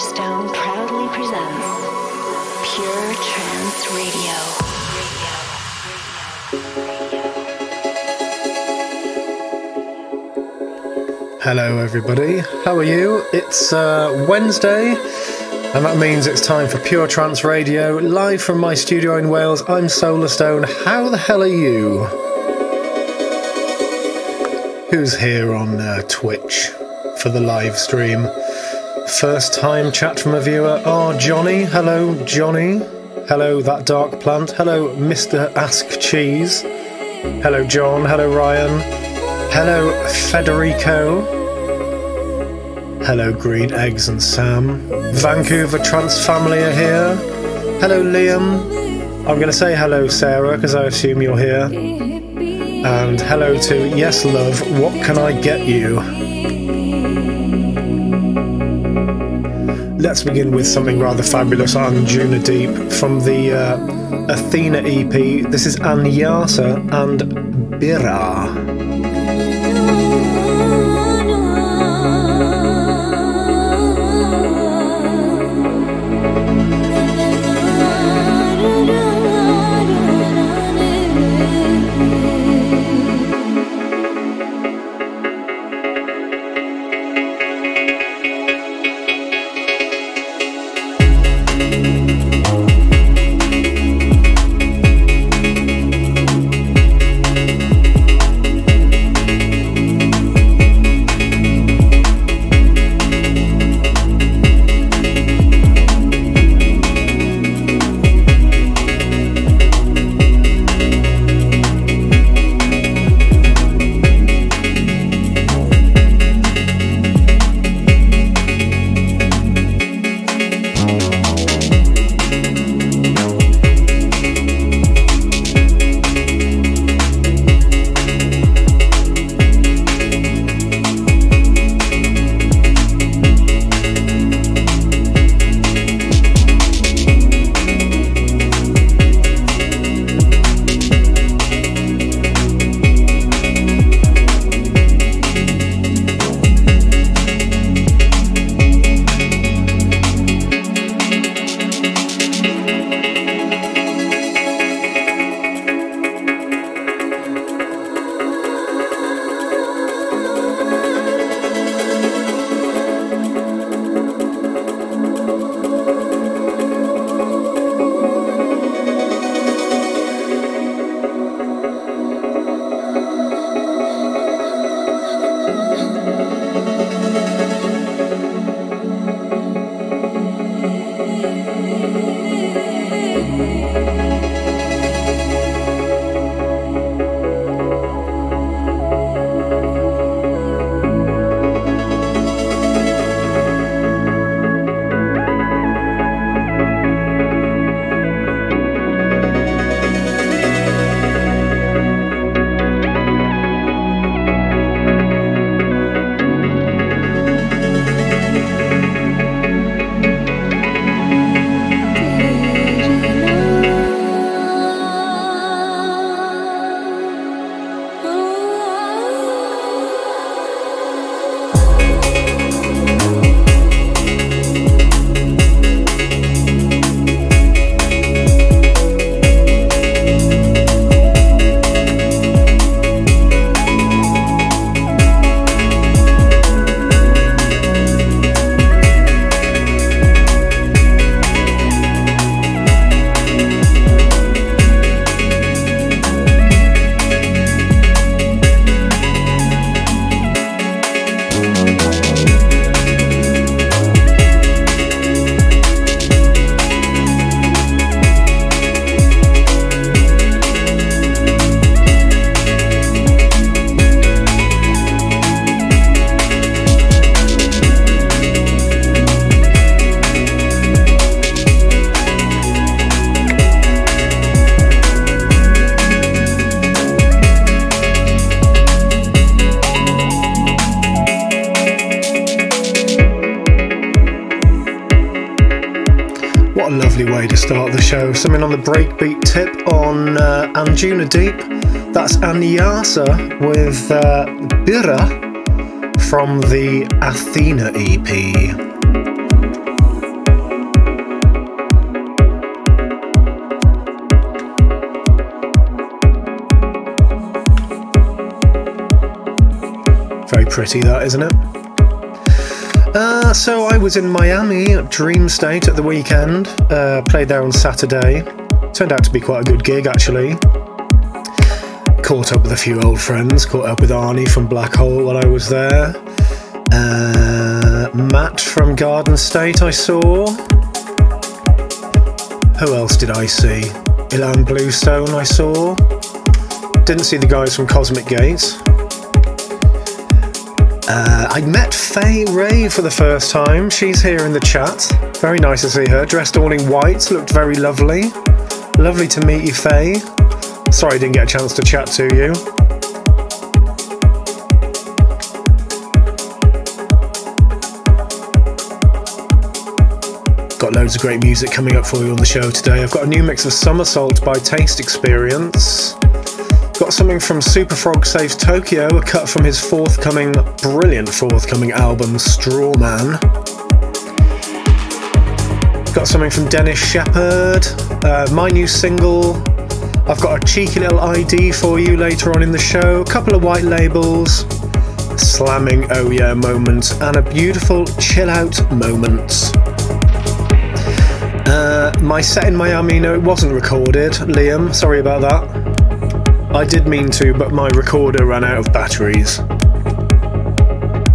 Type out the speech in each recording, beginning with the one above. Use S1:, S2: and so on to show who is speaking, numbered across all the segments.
S1: Solarstone proudly presents Pure Trance Radio.
S2: Hello, everybody. How are you? It's uh, Wednesday, and that means it's time for Pure Trance Radio, live from my studio in Wales. I'm Solarstone. How the hell are you? Who's here on uh, Twitch for the live stream? First time chat from a viewer. Oh, Johnny. Hello, Johnny. Hello, that dark plant. Hello, Mr. Ask Cheese. Hello, John. Hello, Ryan. Hello, Federico. Hello, Green Eggs and Sam. Vancouver Trance family are here. Hello, Liam. I'm going to say hello, Sarah, because I assume you're here. And hello to Yes Love, what can I get you? Let's begin with something rather fabulous Anjunadeep from the uh, Athena EP. This is Anyasa and Bira. Alexa with uh, Bira from the Athena EP. Very pretty, that isn't it? Uh, so I was in Miami at Dream State at the weekend. Uh, played there on Saturday. Turned out to be quite a good gig, actually. Caught up with a few old friends. Caught up with Arnie from Black Hole while I was there. Uh, Matt from Garden State, I saw. Who else did I see? Ilan Bluestone, I saw. Didn't see the guys from Cosmic Gates. Uh, I met Faye Ray for the first time. She's here in the chat. Very nice to see her. Dressed all in white, looked very lovely. Lovely to meet you, Faye. Sorry I didn't get a chance to chat to you. Got loads of great music coming up for you on the show today. I've got a new mix of Somersault by Taste Experience. Got something from Super Frog Saves Tokyo, a cut from his forthcoming, brilliant forthcoming album, Straw Man. Got something from Denis Sheperd, uh, my new single. I've got a cheeky little ID for you later on in the show, a couple of white labels, slamming oh yeah moment, and a beautiful chill out moment. Uh, my set in Miami, no, it wasn't recorded. Liam, sorry about that. I did mean to, but my recorder ran out of batteries.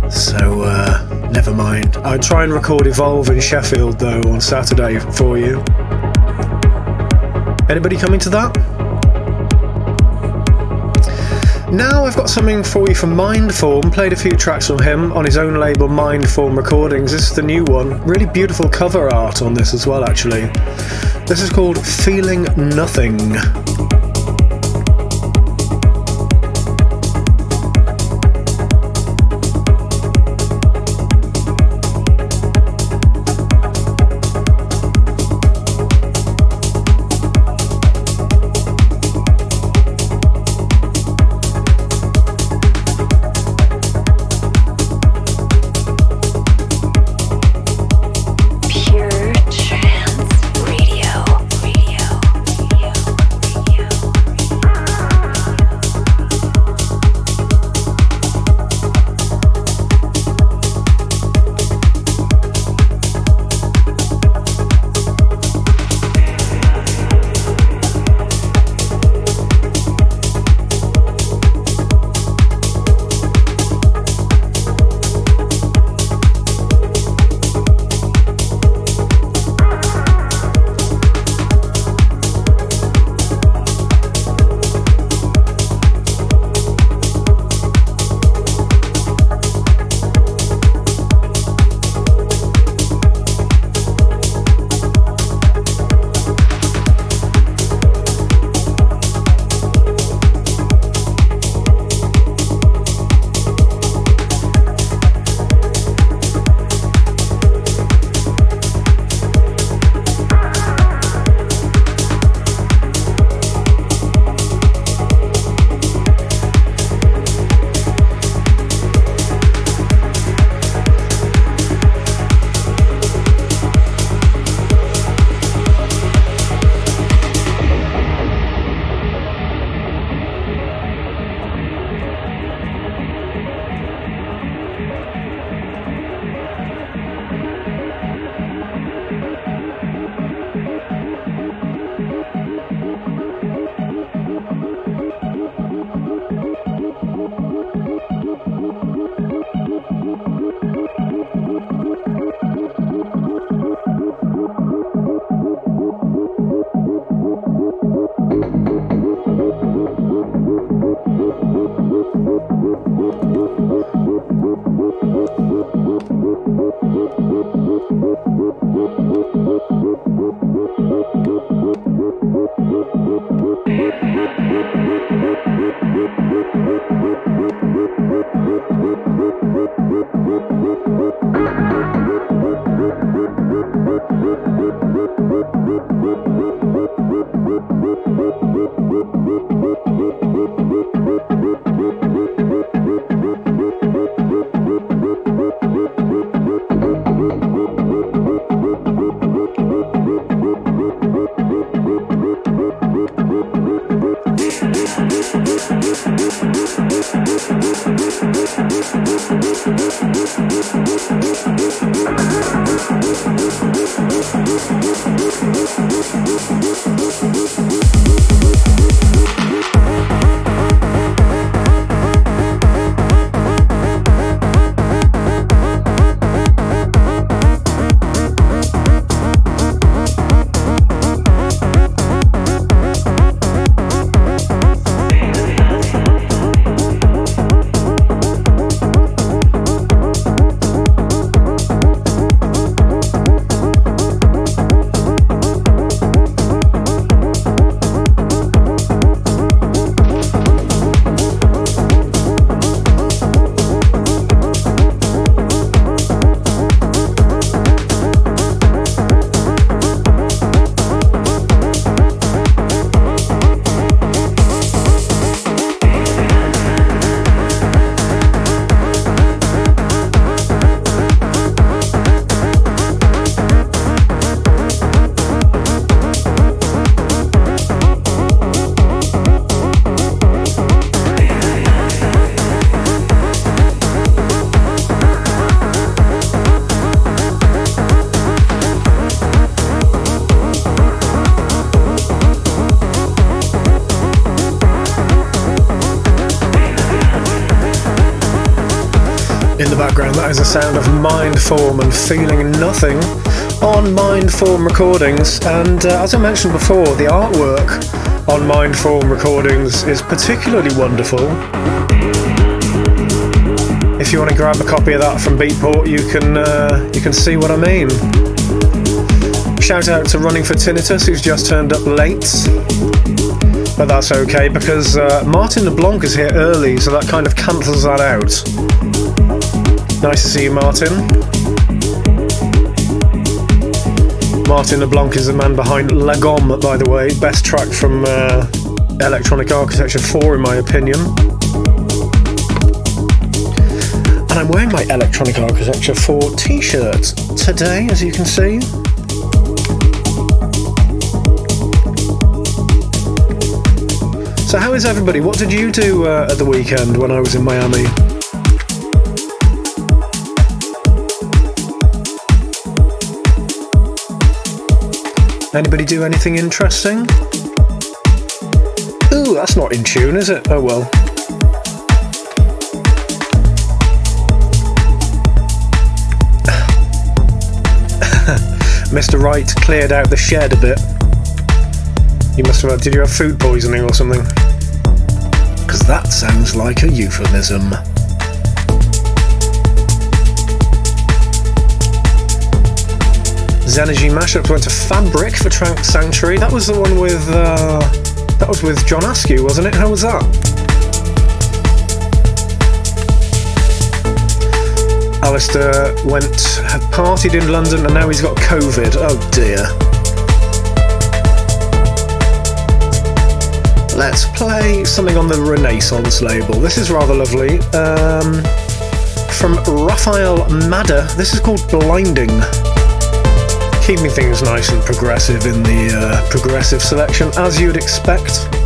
S2: So, uh, never mind. I'll try and record Evolve in Sheffield though on Saturday for you. Anybody coming to that? Now I've got something for you from Mindform. Played a few tracks from him on his own label Mindform Recordings. This is the new one. Really beautiful cover art on this as well, actually. This is called Feeling Nothing. Of Mindform and Feeling Nothing on Mindform Recordings. And uh, as I mentioned before, the artwork on Mindform Recordings is particularly wonderful. If you want to grab a copy of that from Beatport, you can uh, you can see what I mean. Shout out to Running for Tinnitus, who's just turned up late. But that's okay because uh, Martin LeBlanc is here early, so that kind of cancels that out. Nice to see you, Martin. Martin LeBlanc is the man behind Lagom, by the way. Best track from uh, Electronic Architecture 4, in my opinion. And I'm wearing my Electronic Architecture 4 t shirt today, as you can see. So, how is everybody? What did you do uh, at the weekend when I was in Miami? Anybody do anything interesting? Ooh, that's not in tune, is it? Oh well. Mr. Wright cleared out the shed a bit. You must have had, did you have food poisoning or something? Because that sounds like a euphemism. Zenergy mashup went to Fabric for Trance Sanctuary. That was the one with uh, that was with John Askew, wasn't it? How was that? Alistair went had partied in London and now he's got COVID. Oh dear. Let's play something on the Renaissance label. This is rather lovely. Um, from Raphael Madder. This is called Blinding keeping things nice and progressive in the uh, progressive selection, as you'd expect.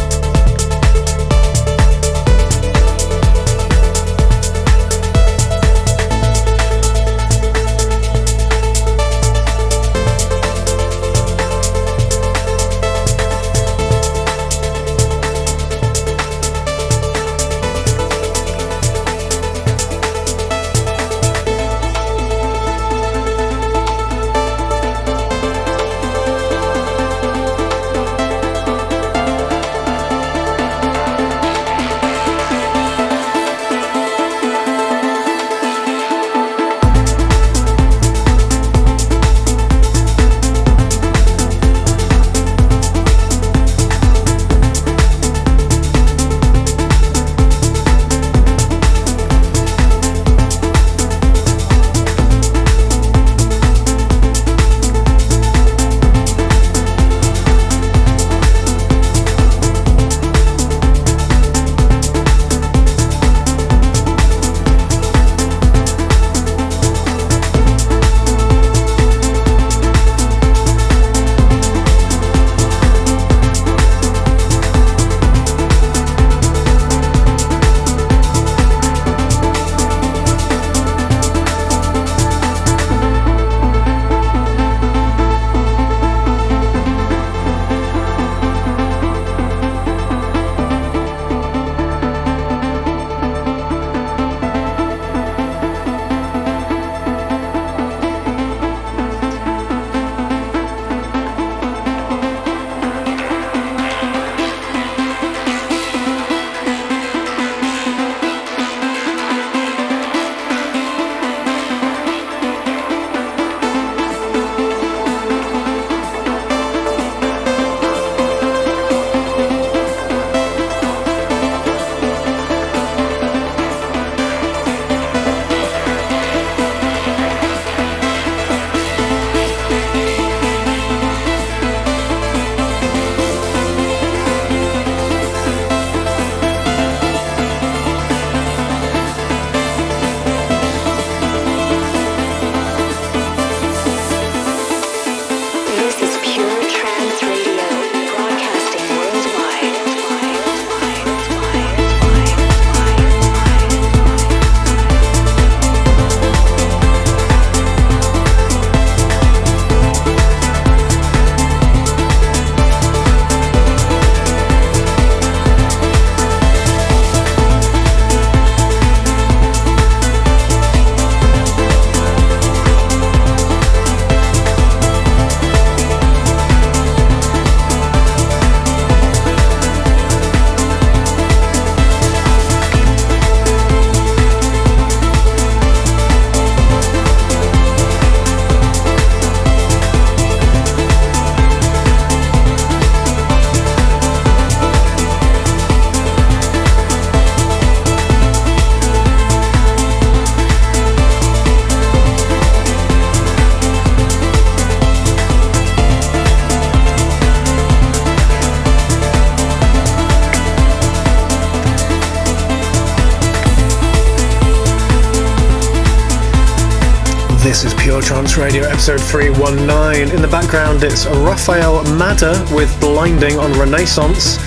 S2: Background, it's Raphael Madder with Blinding on Renaissance.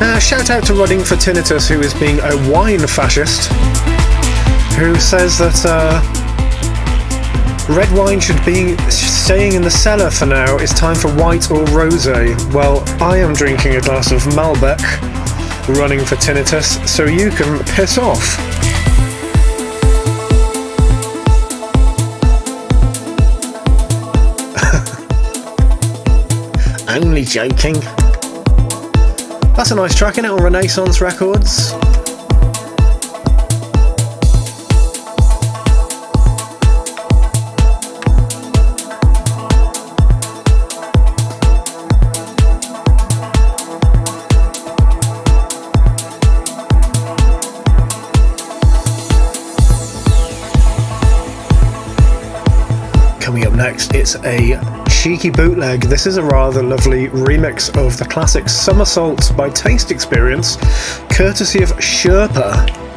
S2: Uh, shout out to Running for Tinnitus, who is being a wine fascist, who says that uh, red wine should be staying in the cellar for now. It's time for white or rosé. Well, I am drinking a glass of Malbec, running for tinnitus, so you can piss off. Only joking. That's a nice track, in it, on Renaissance Records? It's a cheeky bootleg. This is a rather lovely remix of the classic Somersault by Taste Experience, courtesy of Sherpa.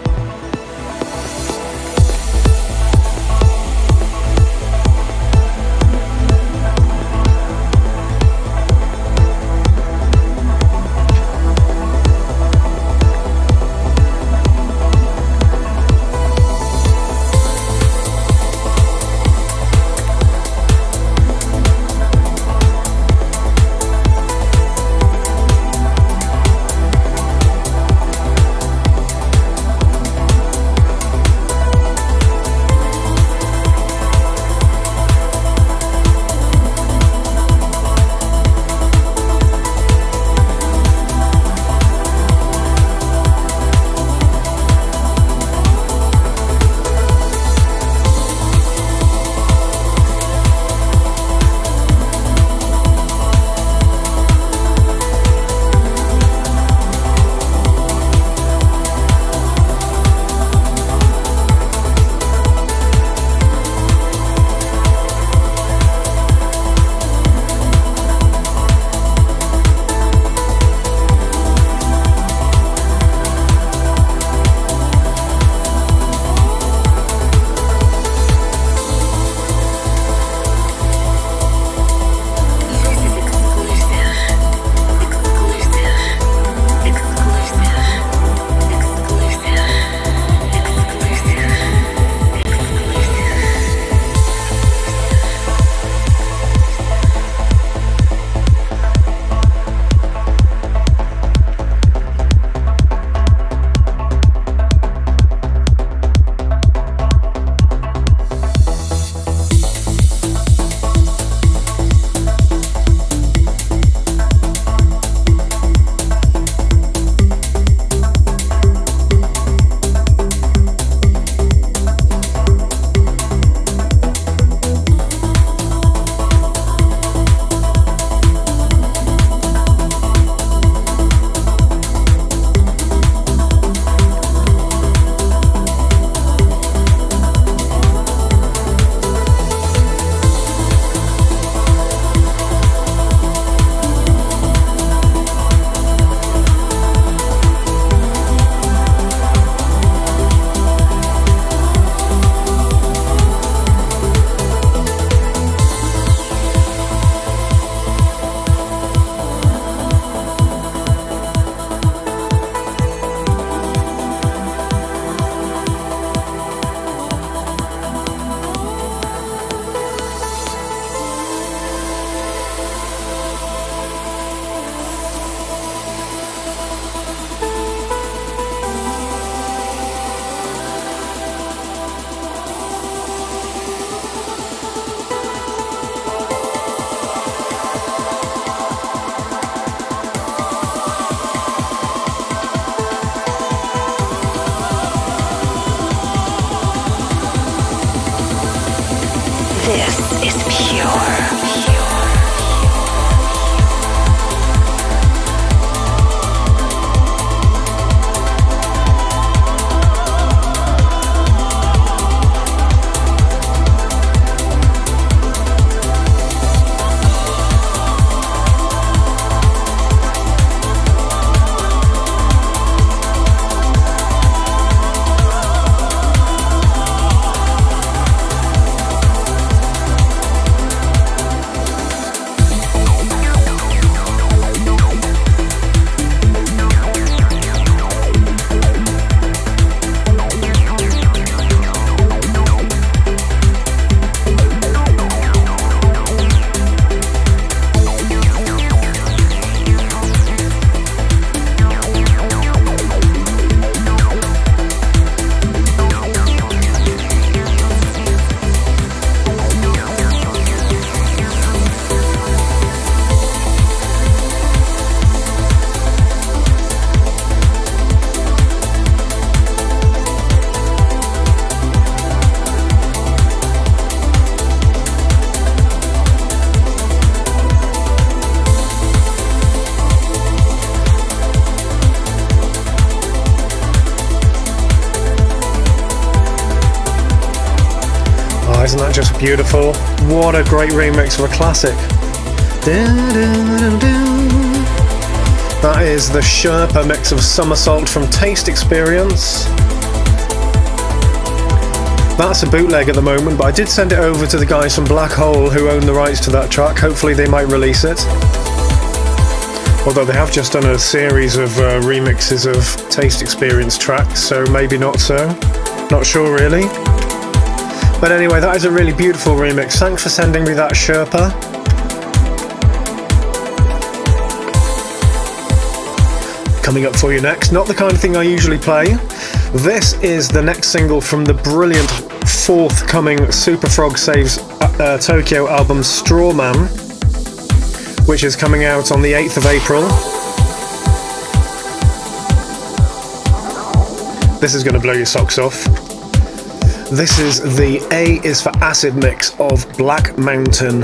S2: Beautiful? What a great remix of a classic. That is the Sherpa mix of Somersault from Taste Experience. That's a bootleg at the moment, but I did send it over to the guys from Black Hole who own the rights to that track. Hopefully, they might release it. Although they have just done a series of uh, remixes of Taste Experience tracks, so maybe not so. Not sure really. But anyway, that is a really beautiful remix. Thanks for sending me that Sherpa. Coming up for you next, not the kind of thing I usually play. This is the next single from the brilliant forthcoming Superfrog Saves uh, uh, Tokyo album Strawman, which is coming out on the 8th of April. This is going to blow your socks off. This is the A is for Acid mix of Black Mountain.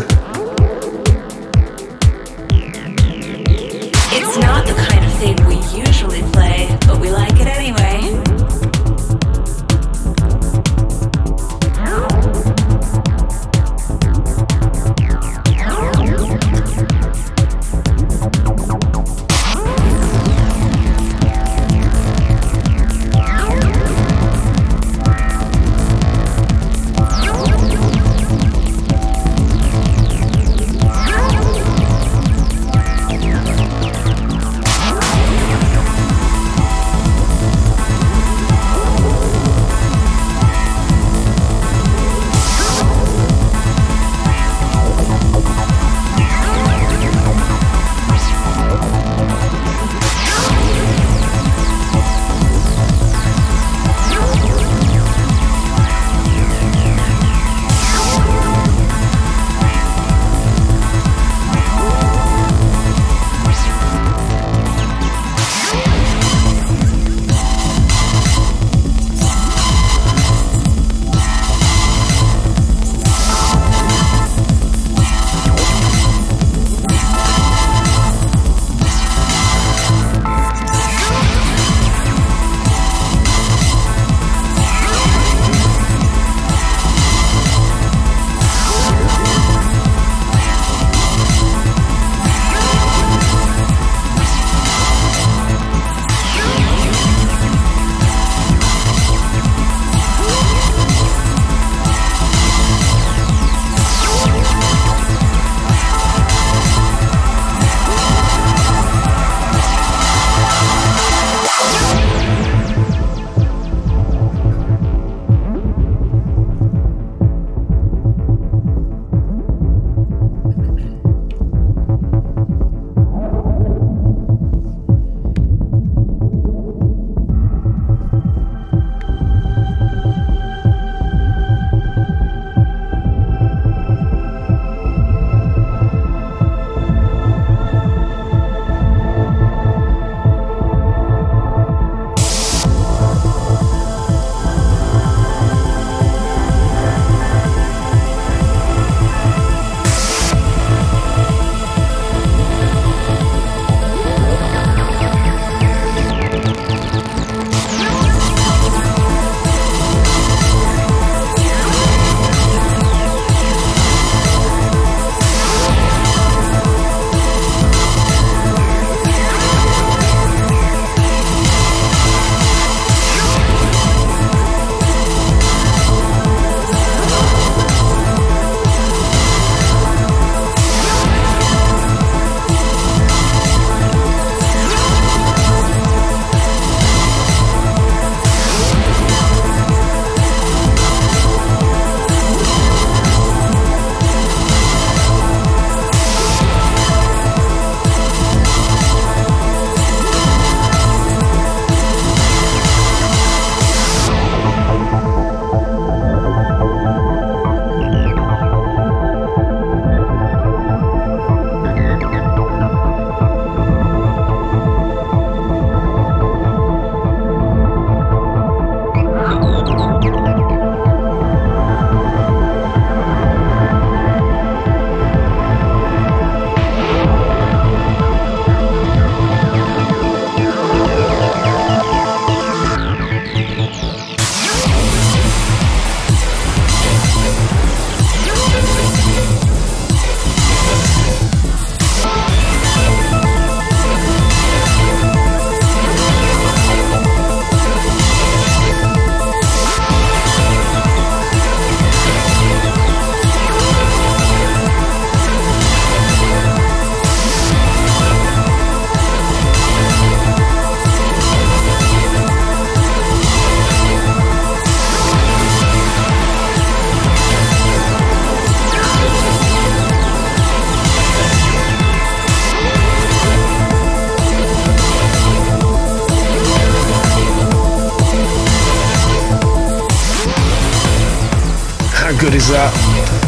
S2: Good is that?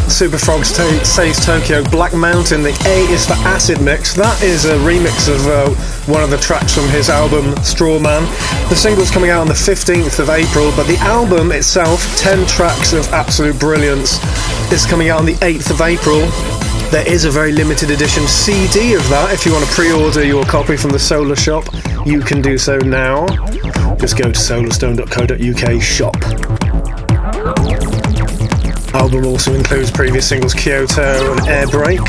S2: Super Frogs Saves Tokyo, Black Mountain. The A is for Acid Mix. That is a remix of uh, one of the tracks from his album Straw Man. The single's coming out on the 15th of April, but the album itself, 10 tracks of absolute brilliance, is coming out on the 8th of April. There is a very limited edition CD of that. If you want to pre order your copy from the Solar Shop, you can do so now. Just go to solarstone.co.uk shop. Album also includes previous singles Kyoto and Air Break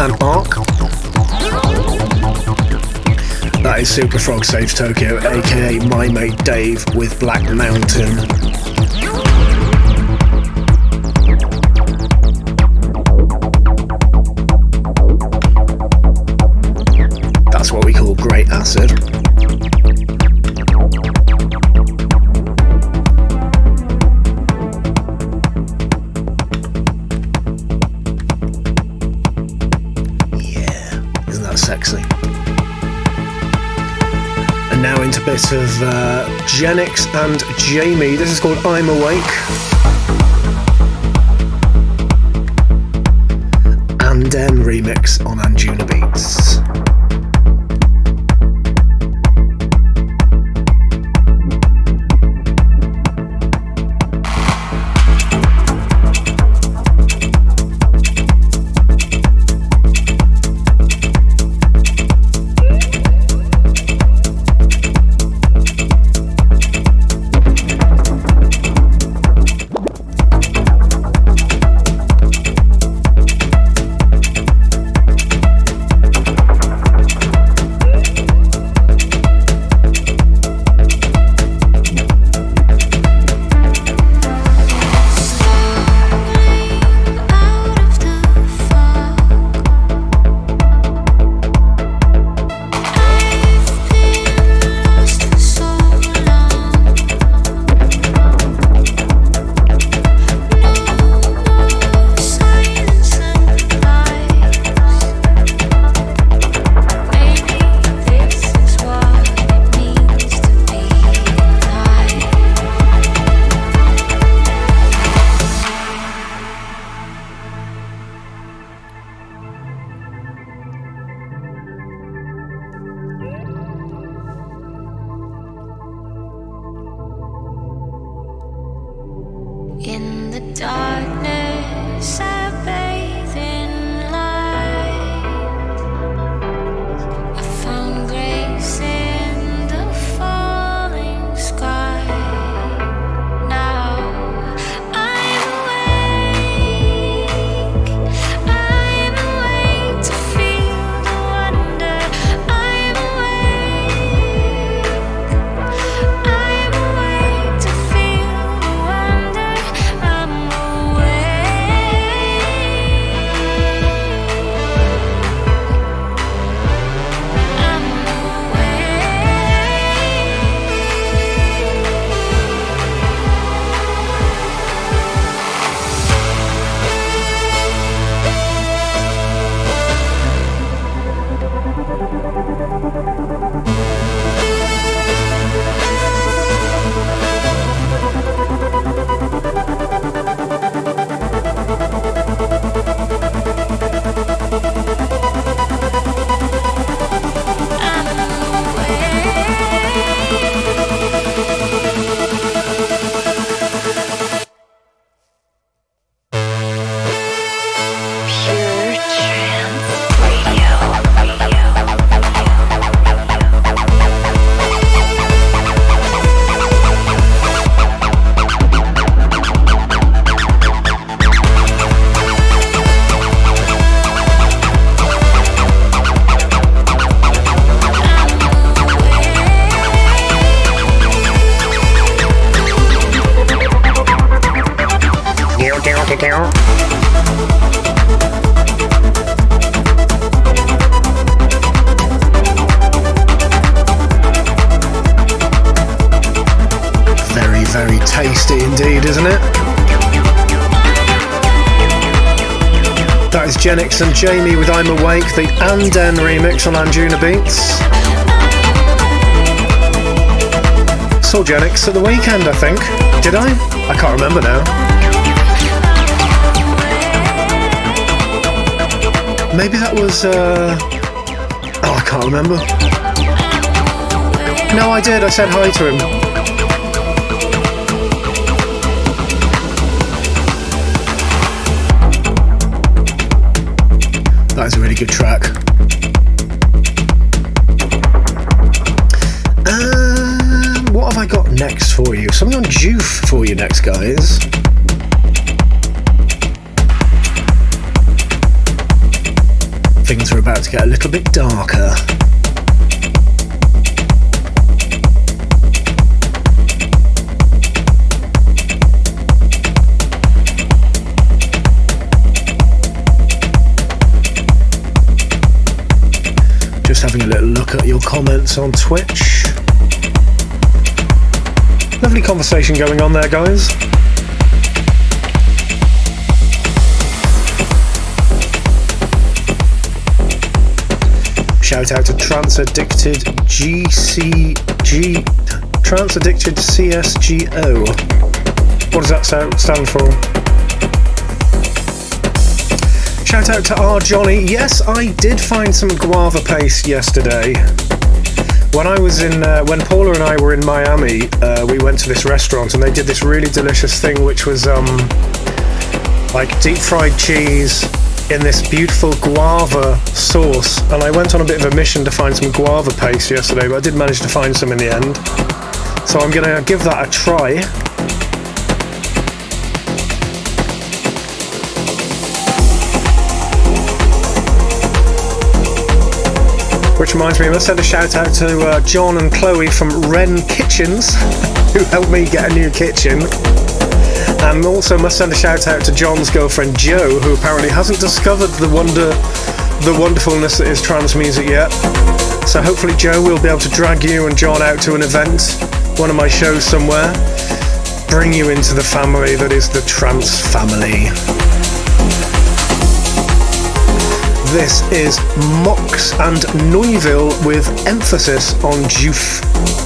S2: and Arc. That is Super Frog Saves Tokyo, aka my mate Dave with Black Mountain. That's what we call great acid. Bit of uh, and Jamie. This is called I'm Awake. And then remix on Anjunabeats. and Dan remix on Anjunabeats. Soulgenics at the weekend, I think. Did I? I can't remember now. Maybe that was. Uh... Oh, I can't remember. No, I did. I said hi to him. Good track. Um, what have I got next for you? Something on Joof for you next, guys. Things are about to get a little bit darker. Just having a little look at your comments on Twitch. Lovely conversation going on there, guys. Shout out to Trans Addicted GCG Trans Addicted CSGO. What does that stand for? Shout out to R Johnny. Yes, I did find some guava paste yesterday. When I was in, uh, when Paula and I were in Miami, uh, we went to this restaurant and they did this really delicious thing, which was um, like deep fried cheese in this beautiful guava sauce. And I went on a bit of a mission to find some guava paste yesterday, but I did manage to find some in the end. So I'm gonna give that a try. Which reminds me, I must send a shout out to uh, John and Chloe from Wren Kitchens, who helped me get a new kitchen. And also must send a shout out to John's girlfriend Jo, who apparently hasn't discovered the wonder, the wonderfulness that is trance music yet. So hopefully, Jo will be able to drag you and John out to an event, one of my shows somewhere, bring you into the family that is the trance family. This is Mox and Neuville with emphasis on Joof.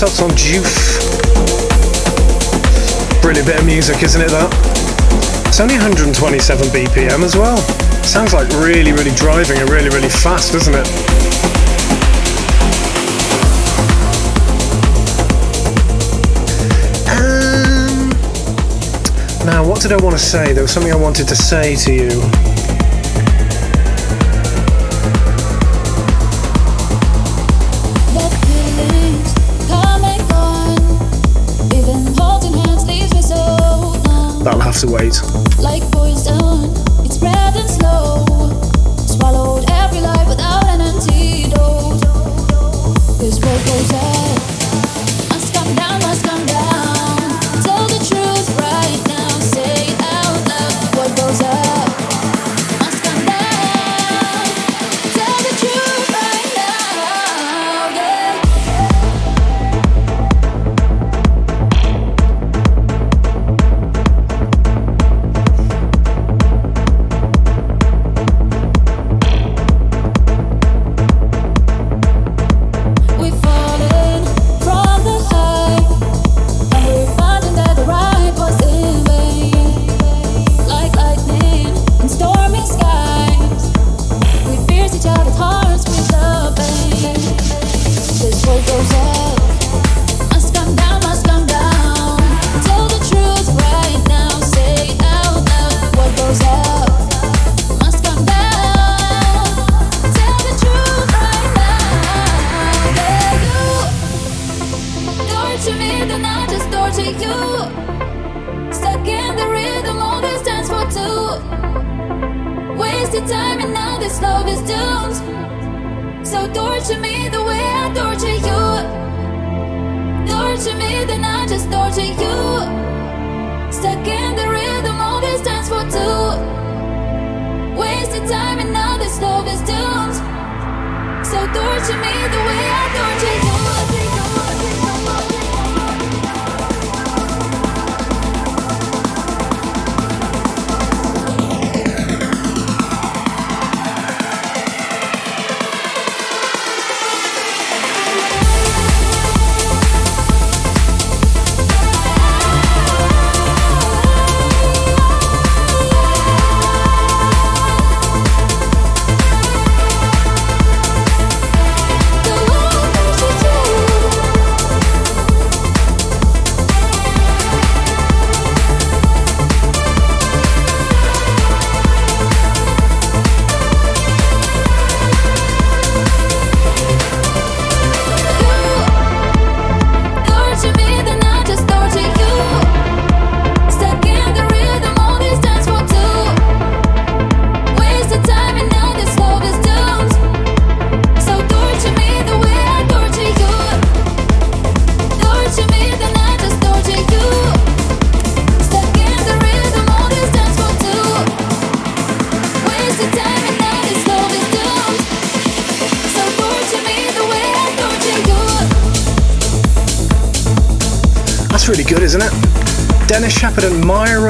S3: That's on Joof. Brilliant bit of music, isn't it? That. It's only 127 BPM as well. Sounds like really, really driving and really, really fast, doesn't it? Um, now, what did I want to say? There was something I wanted to say to you. To
S4: Like
S3: boy-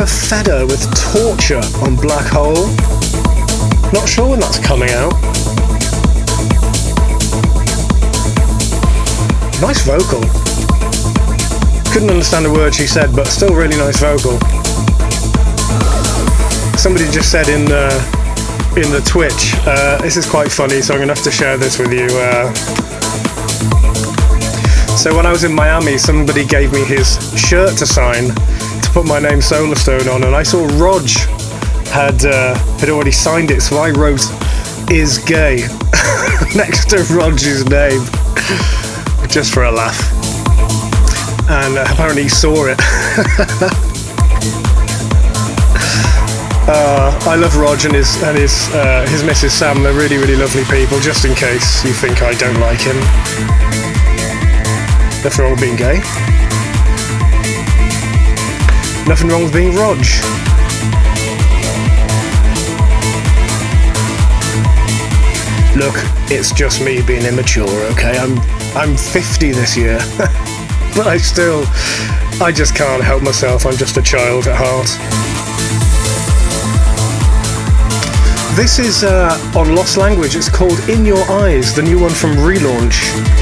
S3: Myra Feder with Torture on Black Hole. Not sure when that's coming out. Nice vocal. Couldn't understand a word she said, but still really nice vocal. Somebody just said in the in the Twitch, uh, this is quite funny, so I'm gonna have to share this with you. Uh, so when I was in Miami, somebody gave me his shirt to sign put my name Solarstone on, and I saw Rog had uh, had already signed it, so I wrote "is gay" next to Rog's name just for a laugh, and uh, apparently he saw it. Uh, I love Rog and his and his uh, his Mrs. Sam. They're really really lovely people. Just in case you think I don't like him. Wrong with being gay. Nothing wrong with being Rog. Look, it's just me being immature, okay? I'm I'm 50 this year. but I still I just can't help myself. I'm just a child at heart.
S2: This is uh, on Lost Language. It's called In Your Eyes, the new one from Relaunch.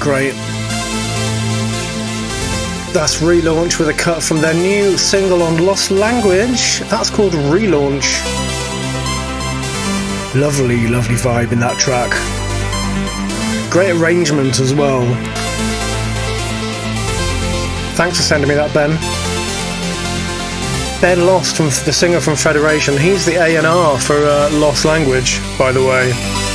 S2: Great? That's Relaunch with a cut from their new single on Lost Language. That's called Relaunch. Lovely, lovely vibe in that track. Great arrangement as well. Thanks for sending me that, Ben. Ben Lost, from the singer from Federation, he's the A&R for uh, Lost Language, by the way.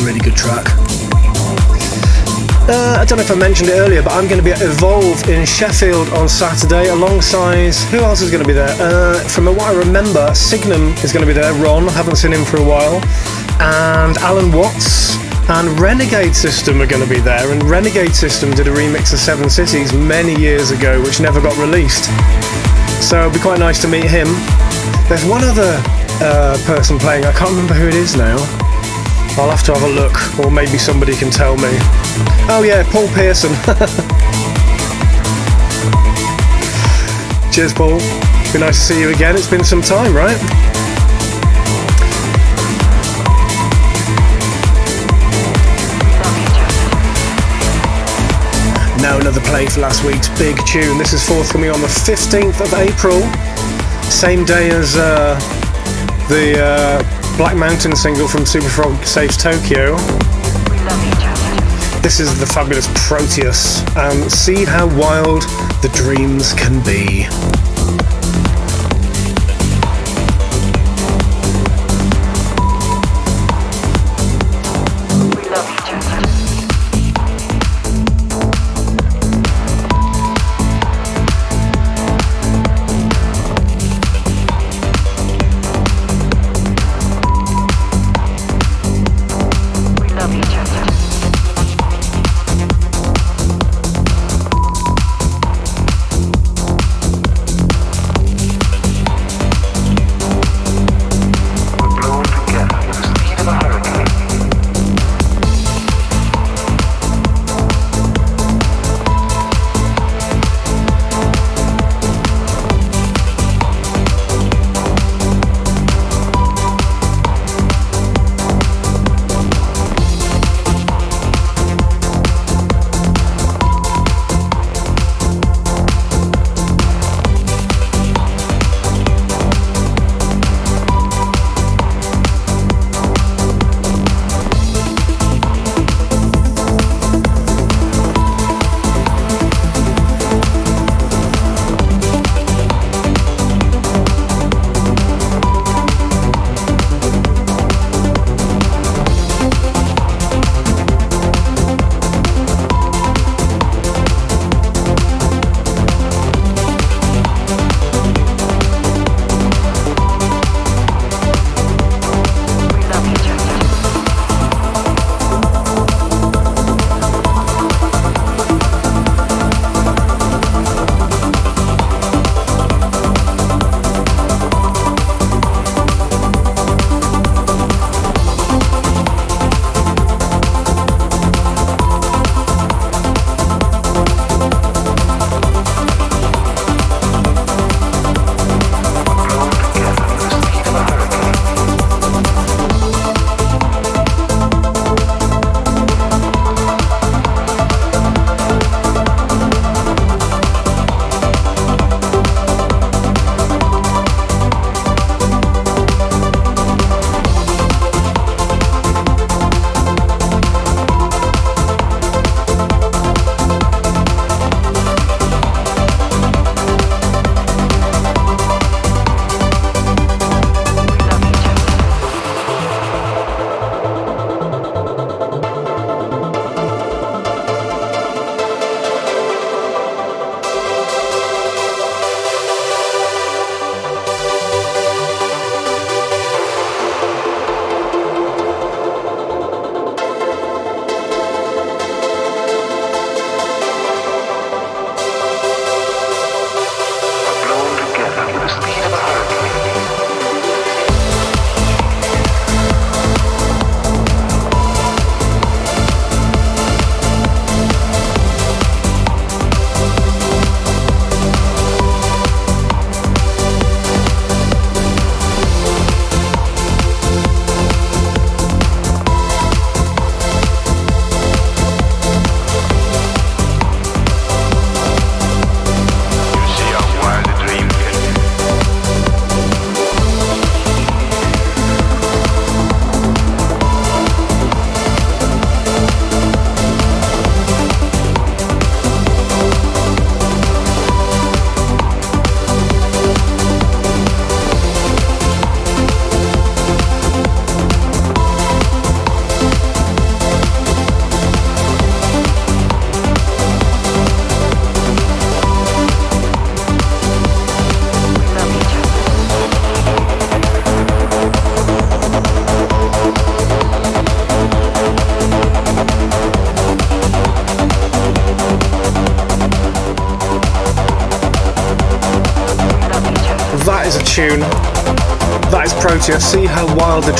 S2: A really good track. Uh, I don't know if I mentioned it earlier, but I'm going to be at Evolve in Sheffield on Saturday alongside. Who else is going to be there? Uh, from what I remember, Signum is going to be there. Ron, I haven't seen him for a while. And Allen Watts And Renegade System are going to be there, and Renegade System did a remix of Seven Cities many years ago, which never got released. So it'll be quite nice to meet him. There's one other uh, person playing, I can't remember who it is now. I'll have to have a look, or maybe somebody can tell me. Oh, yeah, Paul Pearson. Cheers, Paul. Be nice to see you again. It's been some time, right? Now another play for last week's big tune. This is forthcoming on the 15th of April, same day as uh, the uh, Black Mountain single from Superfrog Saves Tokyo. This is the fabulous Proteus, and see how wild the dreams can be.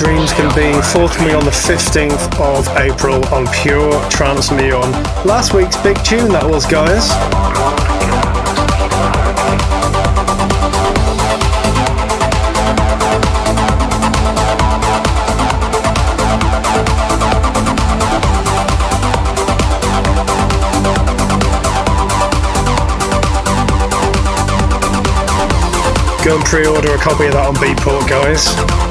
S2: Dreams can be. Forthcoming on the 15th of April on Pure Trance Neon. Last week's big tune that was, guys. Go and pre-order a copy of that on Beatport, guys.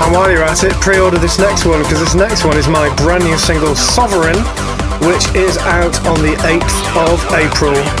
S2: And while you're at it, pre-order this next one because this next one is my brand new single Sovereign, which is out on the 8th of April.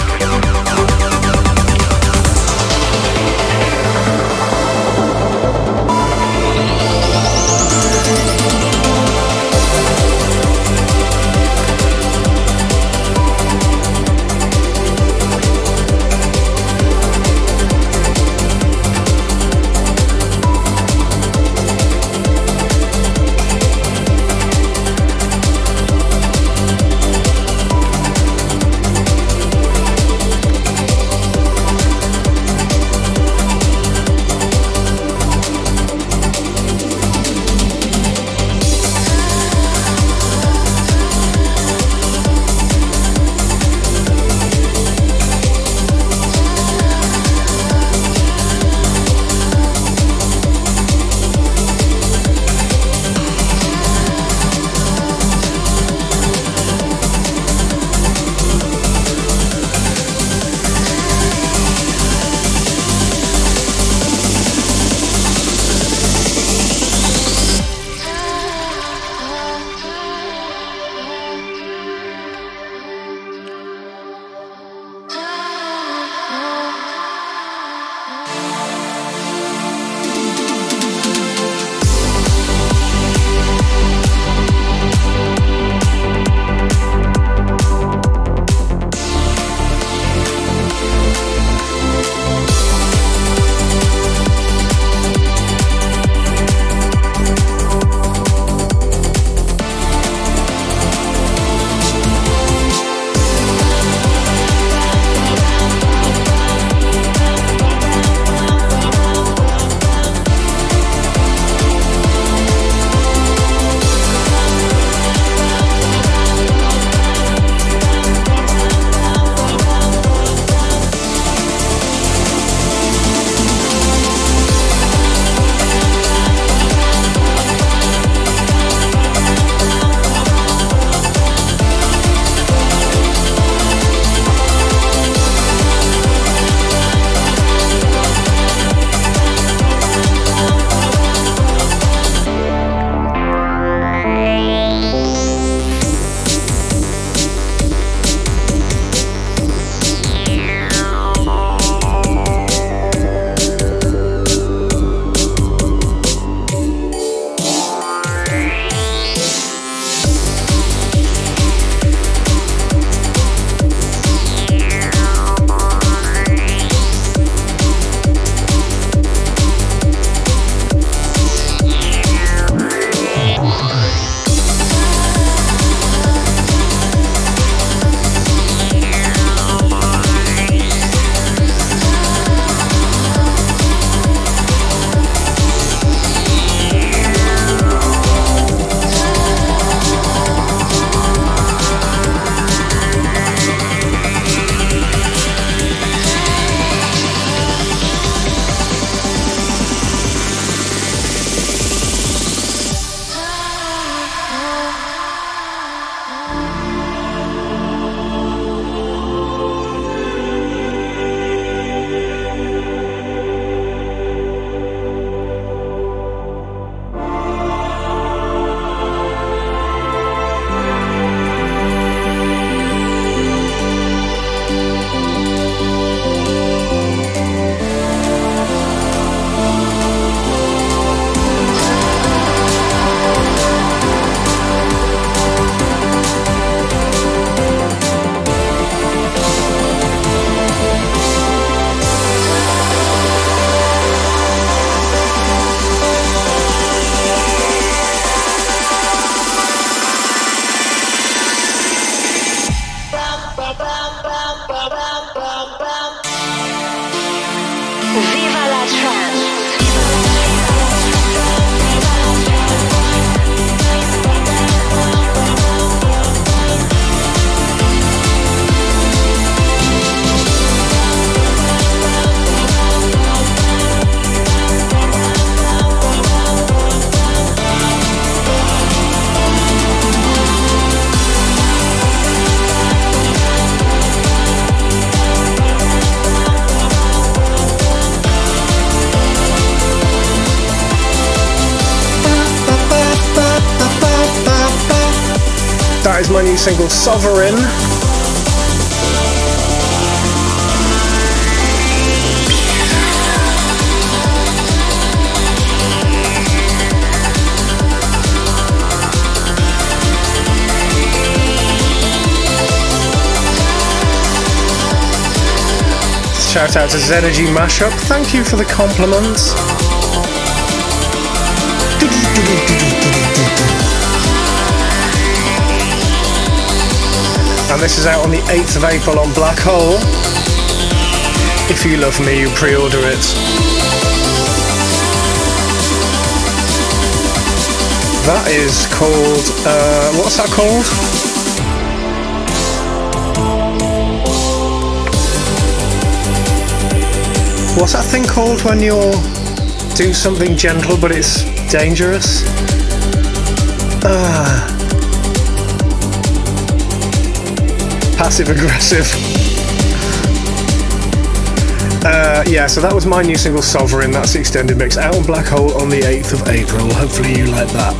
S2: Single, Sovereign. Shout out to Zenergy Mashup. Thank you for the compliments. And this is out on the 8th of April on Black Hole. If you love me, you pre order it. That is called. Uh, what's that called? What's that thing called when you're do something gentle but it's dangerous? Ah. Passive aggressive. Uh, yeah, so that was my new single Sovereign. That's the extended mix out on Black Hole on the 8th of April. Hopefully you like that.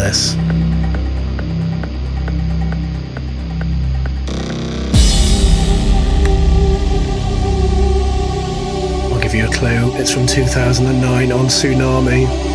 S2: This. I'll give you a clue. It's from 2009 on Tsunami.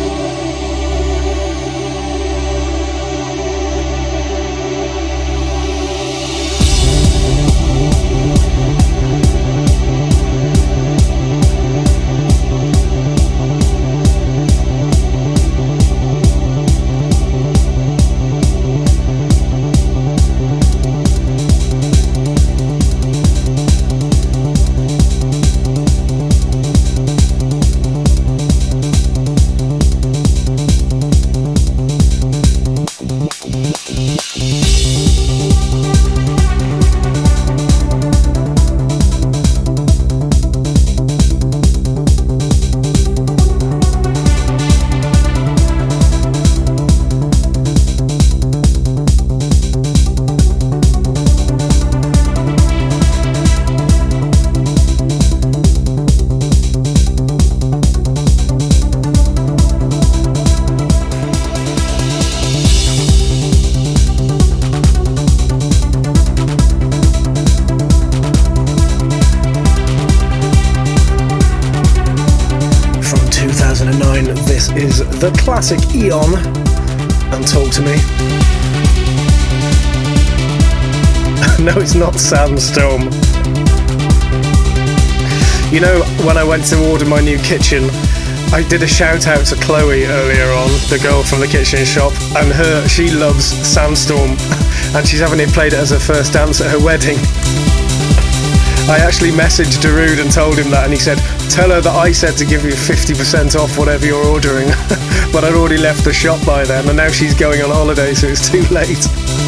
S2: 2009, this is the classic Eon. And talk to me. no, it's not Sandstorm. You know, when I went to order my new kitchen, I did a shout out to Chloe earlier on, the girl from the kitchen shop, and her, she loves Sandstorm, and she's having it played as her first dance at her wedding. I actually messaged Darude and told him that, and he said, Tell her that I said to give you 50% off whatever you're ordering. but I'd already left the shop by then, and now she's going on holiday, so it's too late.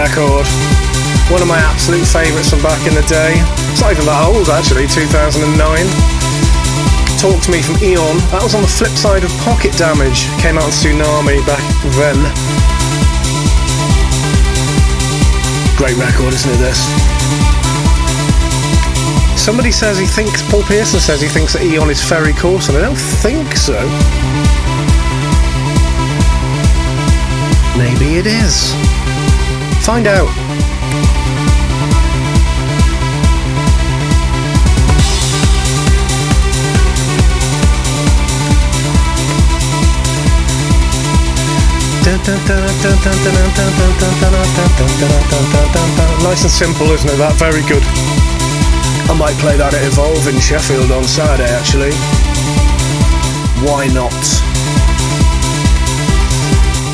S2: Record. One of my absolute favourites from back in the day. It's not even that old actually, 2009. Talk to Me from Eon. That was on the flip side of Pocket Damage. Came out on Tsunami back then. Great record, isn't it this? Somebody says he thinks, Paul Pearson says he thinks that Eon is Ferry Corsten. I don't think so. Maybe it is. Find out. Nice and simple, isn't it? That very good. I might play that at Evolve in Sheffield on Saturday, actually. Why not?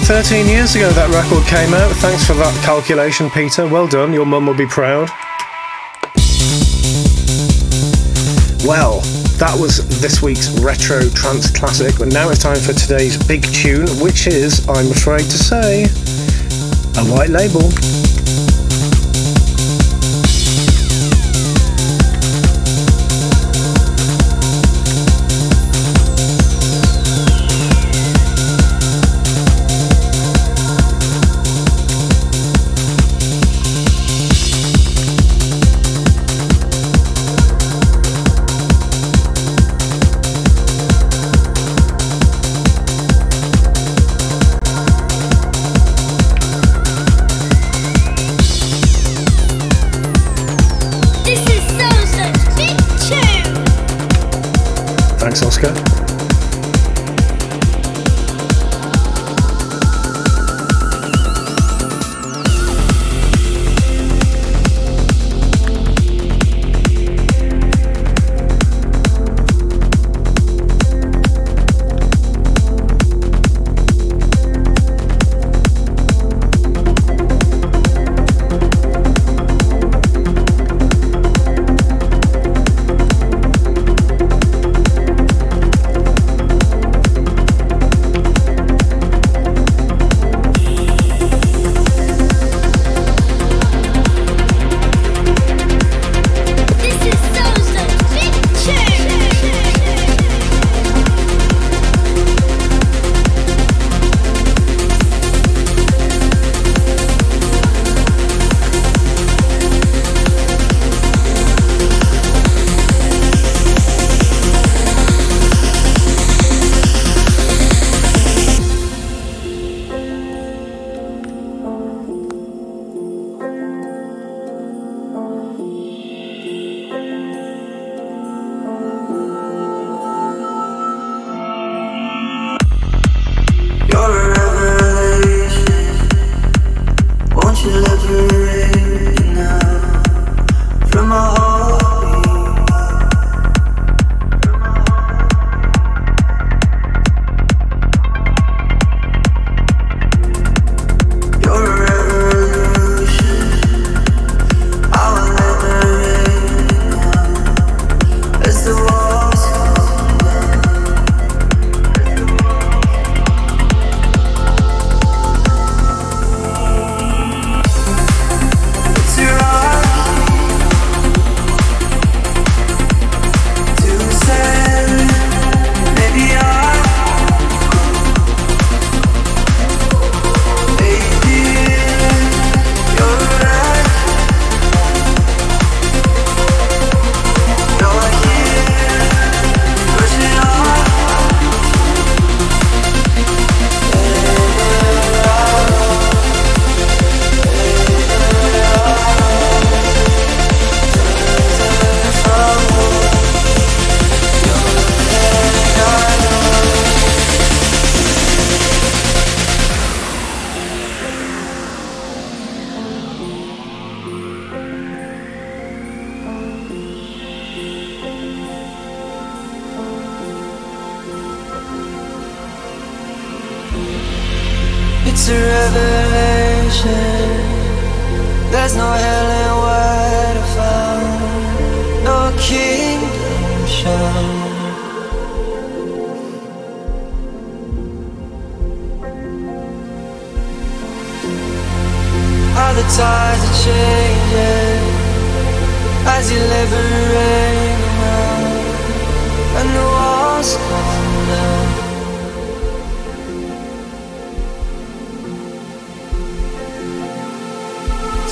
S2: 13 years ago that record came out. Thanks for that calculation, Peter. Well done. Your mum will be proud. Well, that was this week's Retro Trance Classic, but now it's time for today's big tune, which is, I'm afraid to say, a white label.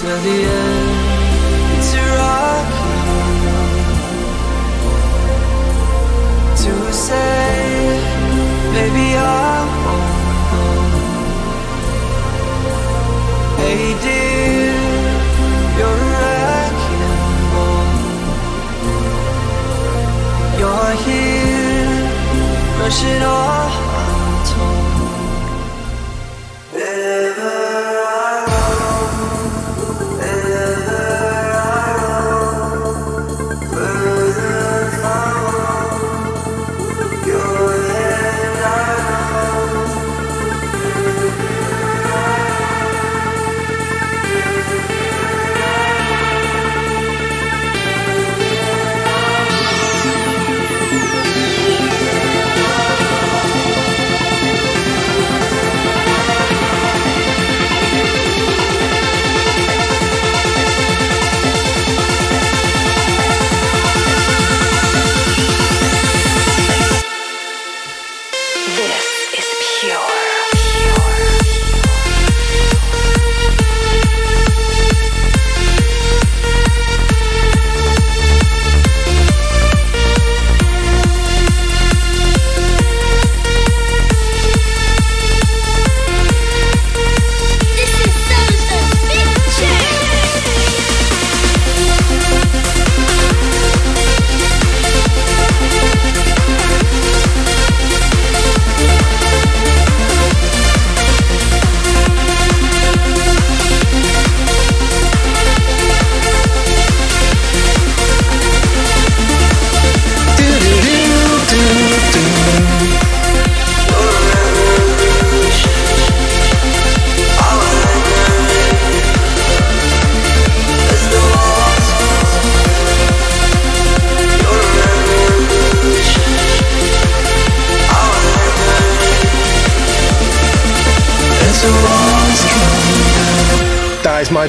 S5: Till the end, it's a rocky road to say, maybe I won't. Hey dear, you're a wrecking. You're here, off,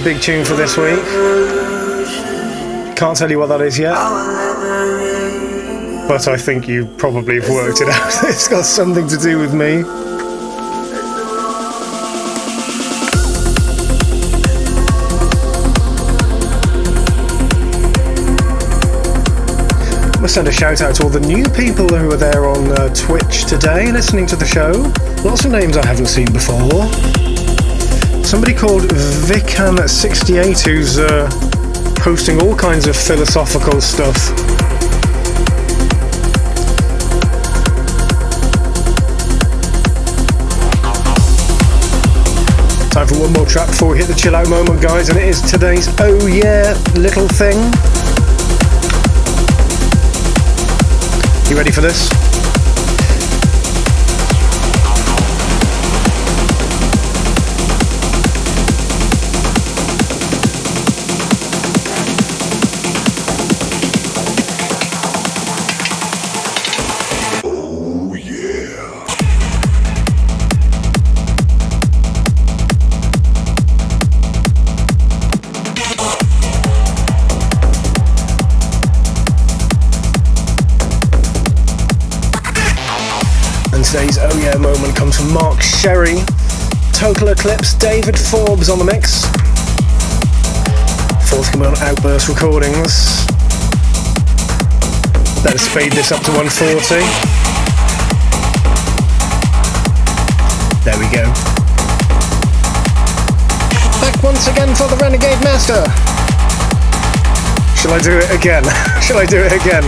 S2: big tune for this week. Can't tell you what that is yet. But I think you probably have worked it out. it's got something to do with me. Must send a shout out to all the new people who are there on uh, Twitch today listening to the show. Lots of names I haven't seen before. Somebody called Vican68 who's uh, posting all kinds of philosophical stuff. Time for one more track before we hit the chill out moment, guys, and it is today's Oh Yeah Little Thing. You ready for this? Sherry. Total Eclipse, David Forbes on the mix. Forthcoming on Outburst Recordings. Better speed this up to 140. There we go. Back once again for the Renegade Master. Shall I do it again? Shall I do it again?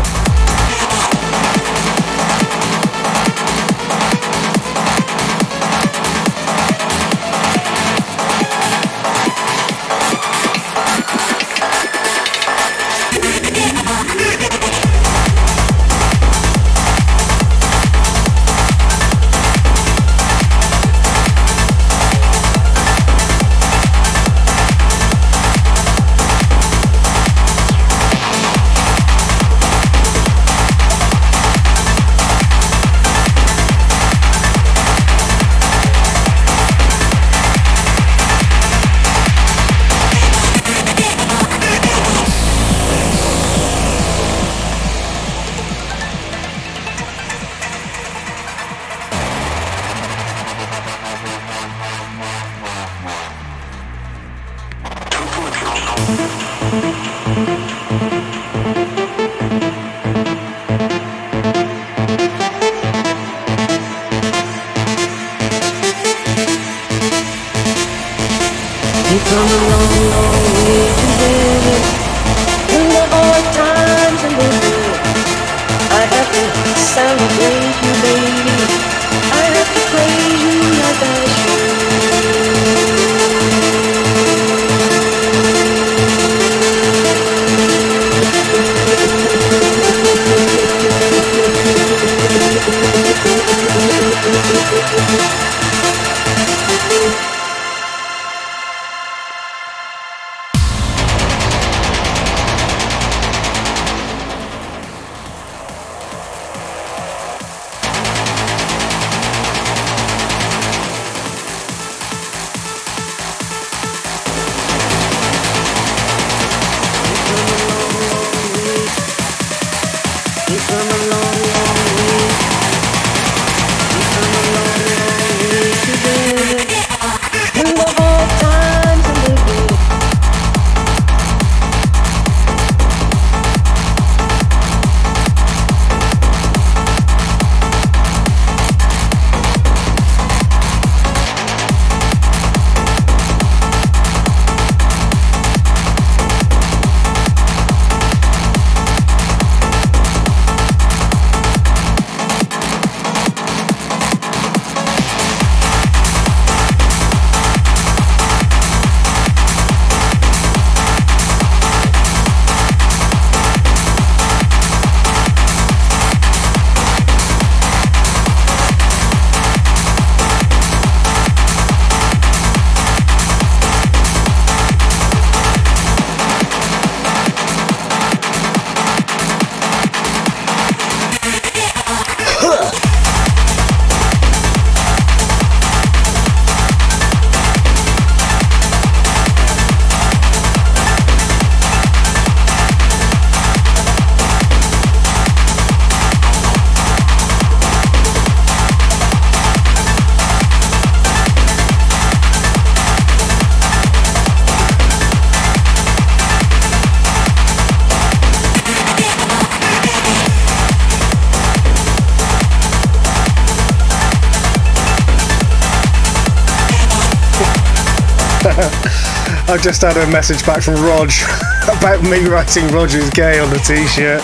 S2: Just had a message back from Rog about me writing Roger's gay on the t-shirt.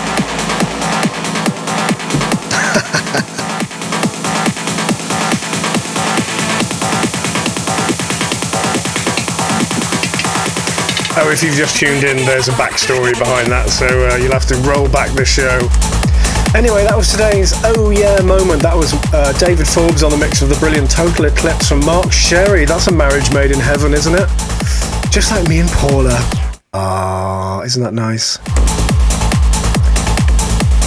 S2: Oh, if you've just tuned in, there's a backstory behind that, so uh, you'll have to roll back the show. Anyway, that was today's Oh Yeah moment. That was uh, David Forbes on the mix of the brilliant Total Eclipse from Mark Sherry. That's a marriage made in heaven, isn't it? Just like me and Paula. Ah, isn't that nice?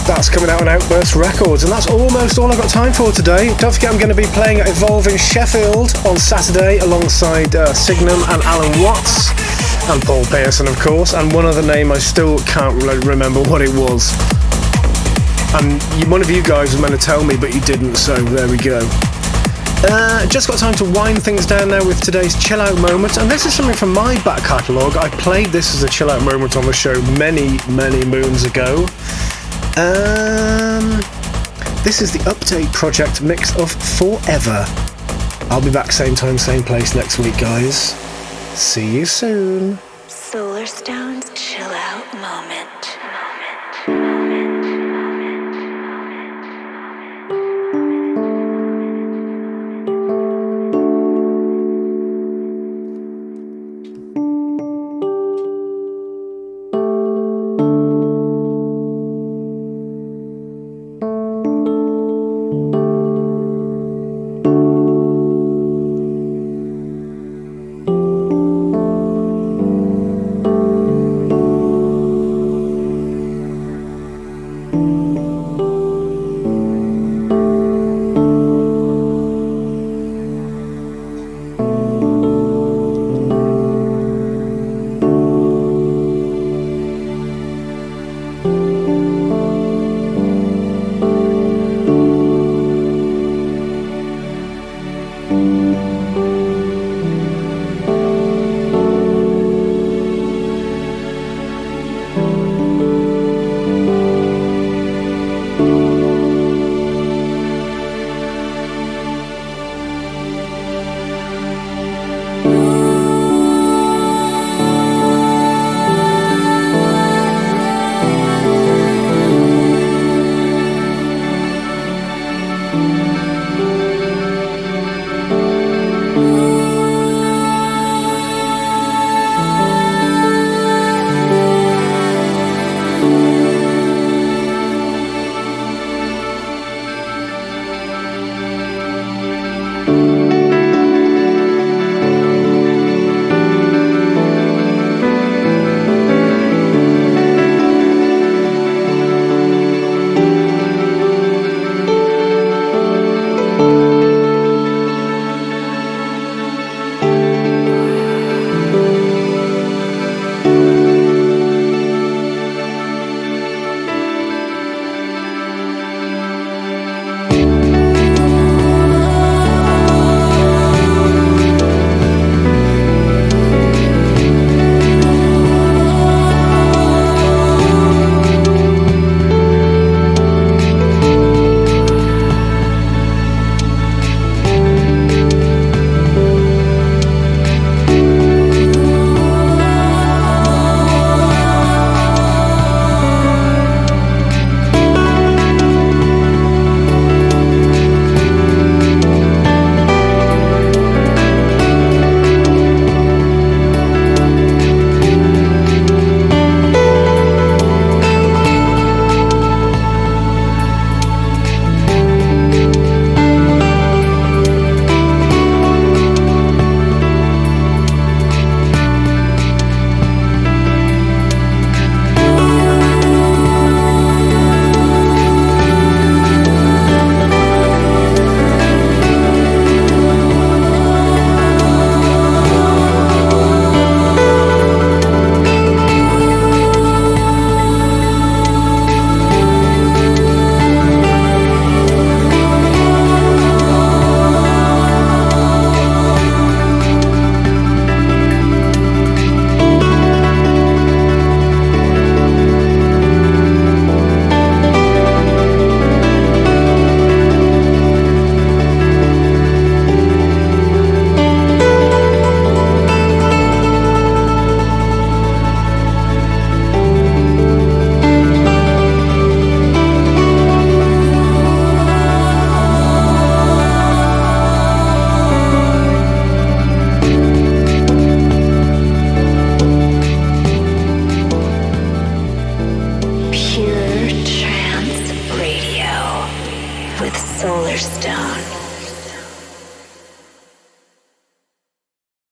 S2: That's coming out on Outburst Records, and that's almost all I've got time for today. Don't forget, I'm going to be playing at Evolve in Sheffield on Saturday alongside uh, Signum and Allen Watts, and Paul Pearson, of course, and one other name I still can't re- remember what it was. And one of you guys was meant to tell me, but you didn't, so there we go. Uh, just got time to wind things down now with today's chill out moment, and this is something from my back catalogue. I played this as a chill out moment on the show many, many moons ago. Um, this is the update project mix of Forever. I'll be back same time, same place next week, guys. See you soon.
S1: Solarstone's chill out moment.